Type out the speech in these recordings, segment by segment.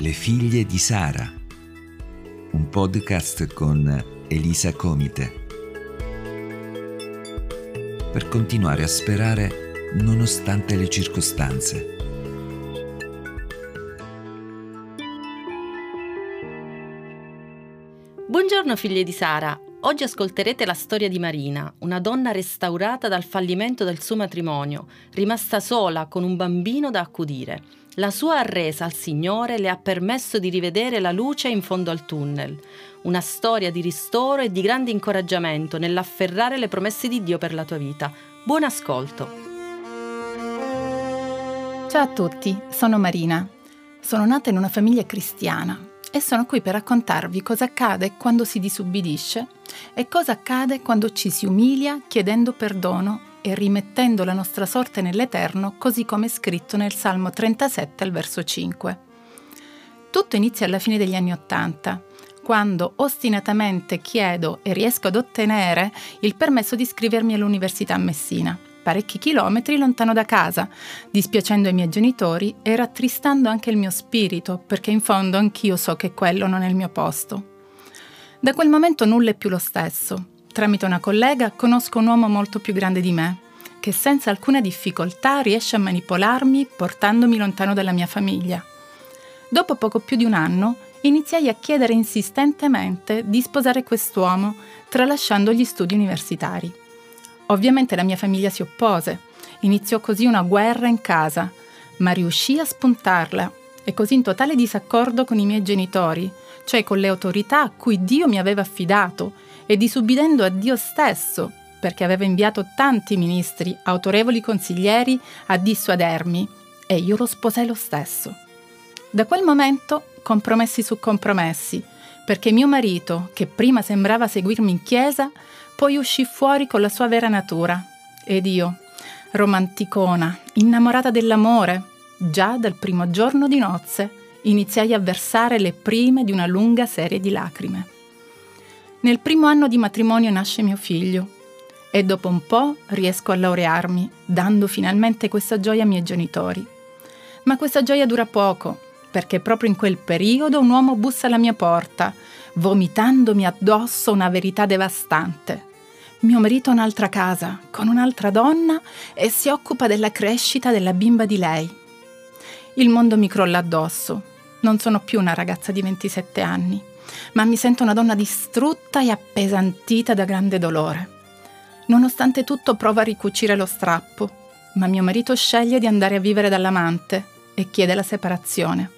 Le figlie di Sara, un podcast con Elisa Comite. Per continuare a sperare nonostante le circostanze. Buongiorno figlie di Sara, Oggi ascolterete la storia di Marina, una donna restaurata dal fallimento del suo matrimonio, rimasta sola con un bambino da accudire. La sua arresa al Signore le ha permesso di rivedere la luce in fondo al tunnel. Una storia di ristoro e di grande incoraggiamento nell'afferrare le promesse di Dio per la tua vita. Buon ascolto. Ciao a tutti, sono Marina. Sono nata in una famiglia cristiana e sono qui per raccontarvi cosa accade quando si disubbidisce e cosa accade quando ci si umilia chiedendo perdono e rimettendo la nostra sorte nell'Eterno, così come è scritto nel Salmo 37 al verso 5. Tutto inizia alla fine degli anni Ottanta, quando ostinatamente chiedo e riesco ad ottenere il permesso di iscrivermi all'Università a Messina parecchi chilometri lontano da casa, dispiacendo i miei genitori e rattristando anche il mio spirito, perché in fondo anch'io so che quello non è il mio posto. Da quel momento nulla è più lo stesso. Tramite una collega conosco un uomo molto più grande di me, che senza alcuna difficoltà riesce a manipolarmi portandomi lontano dalla mia famiglia. Dopo poco più di un anno iniziai a chiedere insistentemente di sposare quest'uomo, tralasciando gli studi universitari. Ovviamente la mia famiglia si oppose. Iniziò così una guerra in casa, ma riuscì a spuntarla e così in totale disaccordo con i miei genitori, cioè con le autorità a cui Dio mi aveva affidato e disubbidendo a Dio stesso, perché aveva inviato tanti ministri, autorevoli consiglieri a dissuadermi, e io lo sposai lo stesso. Da quel momento compromessi su compromessi, perché mio marito, che prima sembrava seguirmi in chiesa, poi uscì fuori con la sua vera natura. Ed io, romanticona, innamorata dell'amore, già dal primo giorno di nozze, iniziai a versare le prime di una lunga serie di lacrime. Nel primo anno di matrimonio nasce mio figlio e dopo un po' riesco a laurearmi, dando finalmente questa gioia ai miei genitori. Ma questa gioia dura poco, perché proprio in quel periodo un uomo bussa alla mia porta, vomitandomi addosso una verità devastante. Mio marito ha un'altra casa, con un'altra donna e si occupa della crescita della bimba di lei. Il mondo mi crolla addosso. Non sono più una ragazza di 27 anni, ma mi sento una donna distrutta e appesantita da grande dolore. Nonostante tutto provo a ricucire lo strappo, ma mio marito sceglie di andare a vivere dall'amante e chiede la separazione.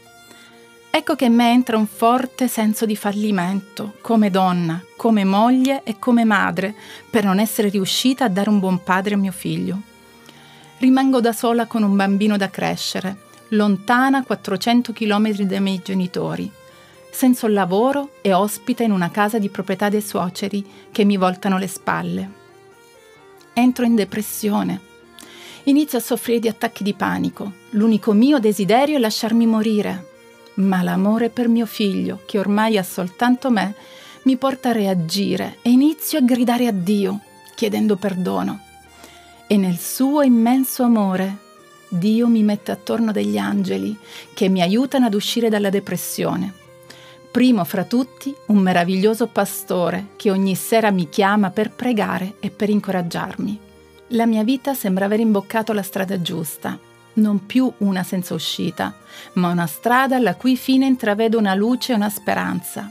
Ecco che in me entra un forte senso di fallimento, come donna, come moglie e come madre, per non essere riuscita a dare un buon padre a mio figlio. Rimango da sola con un bambino da crescere, lontana 400 km dai miei genitori, senza un lavoro e ospite in una casa di proprietà dei suoceri che mi voltano le spalle. Entro in depressione. Inizio a soffrire di attacchi di panico. L'unico mio desiderio è lasciarmi morire, ma l'amore per mio figlio, che ormai ha soltanto me, mi porta a reagire e inizio a gridare a Dio, chiedendo perdono. E nel suo immenso amore, Dio mi mette attorno degli angeli che mi aiutano ad uscire dalla depressione. Primo fra tutti, un meraviglioso pastore che ogni sera mi chiama per pregare e per incoraggiarmi. La mia vita sembra aver imboccato la strada giusta non più una senza uscita, ma una strada alla cui fine intravedo una luce e una speranza.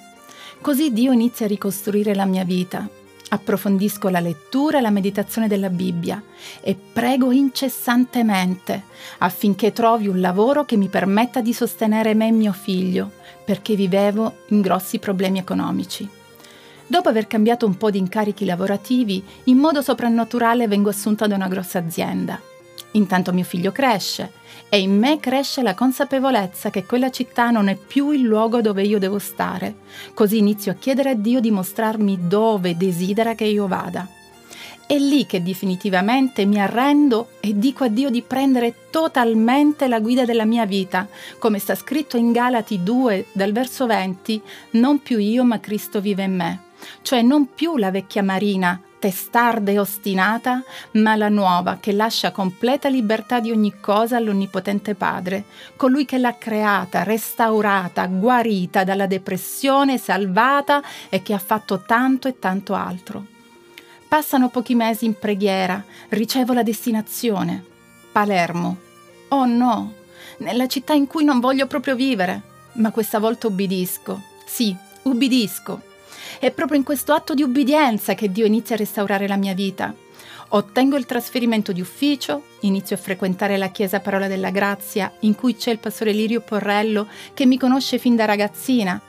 Così Dio inizia a ricostruire la mia vita. Approfondisco la lettura e la meditazione della Bibbia e prego incessantemente affinché trovi un lavoro che mi permetta di sostenere me e mio figlio, perché vivevo in grossi problemi economici. Dopo aver cambiato un po' di incarichi lavorativi, in modo soprannaturale vengo assunta da una grossa azienda. Intanto mio figlio cresce e in me cresce la consapevolezza che quella città non è più il luogo dove io devo stare. Così inizio a chiedere a Dio di mostrarmi dove desidera che io vada. È lì che definitivamente mi arrendo e dico a Dio di prendere totalmente la guida della mia vita, come sta scritto in Galati 2 dal verso 20, non più io ma Cristo vive in me. Cioè non più la vecchia Marina testarda e ostinata, ma la nuova che lascia completa libertà di ogni cosa all'Onnipotente Padre, colui che l'ha creata, restaurata, guarita dalla depressione, salvata e che ha fatto tanto e tanto altro. Passano pochi mesi in preghiera, ricevo la destinazione. Palermo. Oh no, nella città in cui non voglio proprio vivere, ma questa volta ubbidisco. Sì, ubbidisco è proprio in questo atto di ubbidienza che Dio inizia a restaurare la mia vita. Ottengo il trasferimento di ufficio, inizio a frequentare la Chiesa Parola della Grazia, in cui c'è il pastore Lirio Porrello che mi conosce fin da ragazzina,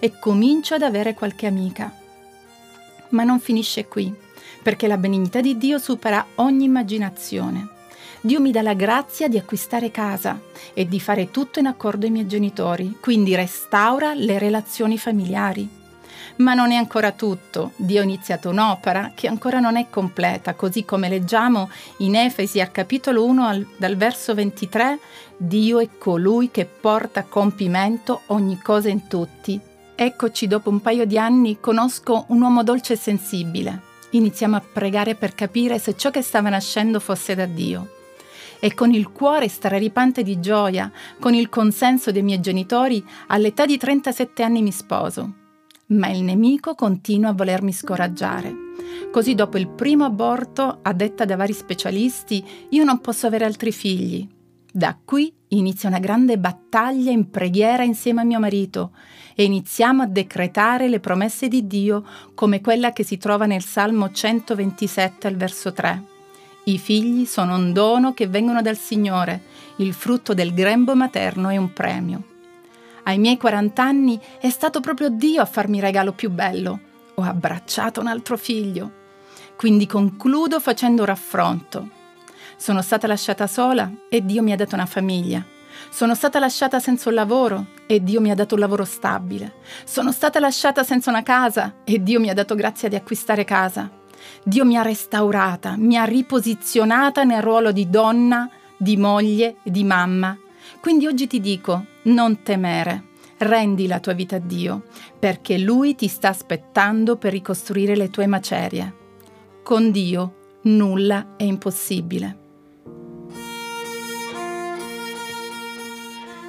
e comincio ad avere qualche amica. Ma non finisce qui, perché la benignità di Dio supera ogni immaginazione. Dio mi dà la grazia di acquistare casa e di fare tutto in accordo ai miei genitori, quindi restaura le relazioni familiari. Ma non è ancora tutto. Dio ha iniziato un'opera che ancora non è completa, così come leggiamo in Efesi al capitolo 1 al, dal verso 23, Dio è colui che porta a compimento ogni cosa in tutti. Eccoci dopo un paio di anni conosco un uomo dolce e sensibile. Iniziamo a pregare per capire se ciò che stava nascendo fosse da Dio e con il cuore straripante di gioia, con il consenso dei miei genitori, all'età di 37 anni mi sposo ma il nemico continua a volermi scoraggiare. Così dopo il primo aborto, a detta da vari specialisti, io non posso avere altri figli. Da qui inizia una grande battaglia in preghiera insieme a mio marito e iniziamo a decretare le promesse di Dio come quella che si trova nel Salmo 127 al verso 3. I figli sono un dono che vengono dal Signore, il frutto del grembo materno è un premio. Ai miei 40 anni è stato proprio Dio a farmi il regalo più bello. Ho abbracciato un altro figlio. Quindi concludo facendo un raffronto. Sono stata lasciata sola e Dio mi ha dato una famiglia. Sono stata lasciata senza un lavoro e Dio mi ha dato un lavoro stabile. Sono stata lasciata senza una casa e Dio mi ha dato grazia di acquistare casa. Dio mi ha restaurata, mi ha riposizionata nel ruolo di donna, di moglie, di mamma. Quindi oggi ti dico, non temere. Rendi la tua vita a Dio, perché Lui ti sta aspettando per ricostruire le tue macerie. Con Dio nulla è impossibile.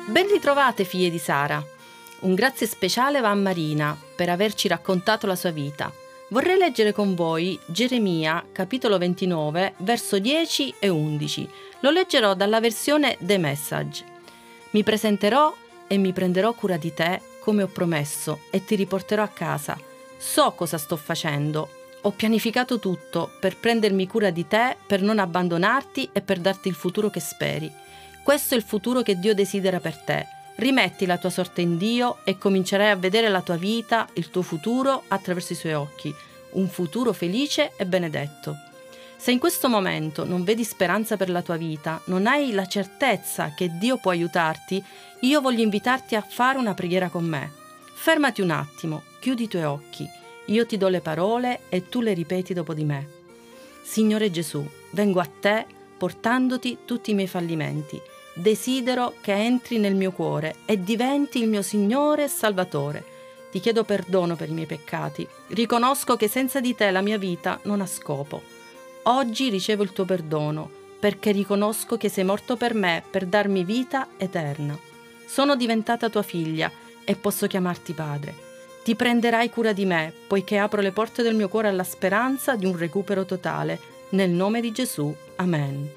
Ben ritrovate figlie di Sara. Un grazie speciale va a Marina per averci raccontato la sua vita. Vorrei leggere con voi Geremia capitolo 29 verso 10 e 11. Lo leggerò dalla versione The Message. Mi presenterò e mi prenderò cura di te come ho promesso e ti riporterò a casa. So cosa sto facendo. Ho pianificato tutto per prendermi cura di te, per non abbandonarti e per darti il futuro che speri. Questo è il futuro che Dio desidera per te. Rimetti la tua sorte in Dio e comincerai a vedere la tua vita, il tuo futuro attraverso i suoi occhi. Un futuro felice e benedetto. Se in questo momento non vedi speranza per la tua vita, non hai la certezza che Dio può aiutarti, io voglio invitarti a fare una preghiera con me. Fermati un attimo, chiudi i tuoi occhi, io ti do le parole e tu le ripeti dopo di me. Signore Gesù, vengo a te portandoti tutti i miei fallimenti. Desidero che entri nel mio cuore e diventi il mio Signore e Salvatore. Ti chiedo perdono per i miei peccati. Riconosco che senza di te la mia vita non ha scopo. Oggi ricevo il tuo perdono, perché riconosco che sei morto per me per darmi vita eterna. Sono diventata tua figlia e posso chiamarti padre. Ti prenderai cura di me, poiché apro le porte del mio cuore alla speranza di un recupero totale. Nel nome di Gesù. Amen.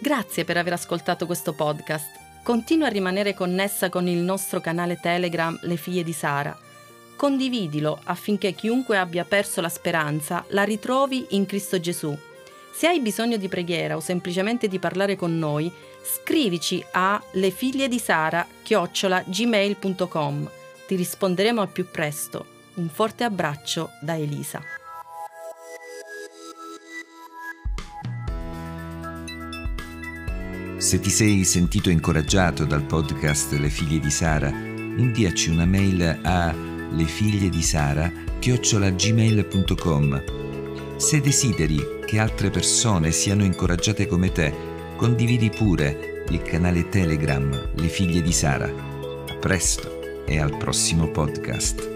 Grazie per aver ascoltato questo podcast. Continua a rimanere connessa con il nostro canale Telegram Le figlie di Sara condividilo affinché chiunque abbia perso la speranza la ritrovi in Cristo Gesù. Se hai bisogno di preghiera o semplicemente di parlare con noi, scrivici a lefigliedisara@gmail.com. Ti risponderemo al più presto. Un forte abbraccio da Elisa. Se ti sei sentito incoraggiato dal podcast Le figlie di Sara, inviaci una mail a le figlie di Sara chiocciolagmail.com. Se desideri che altre persone siano incoraggiate come te, condividi pure il canale Telegram Le figlie di Sara. A presto e al prossimo podcast.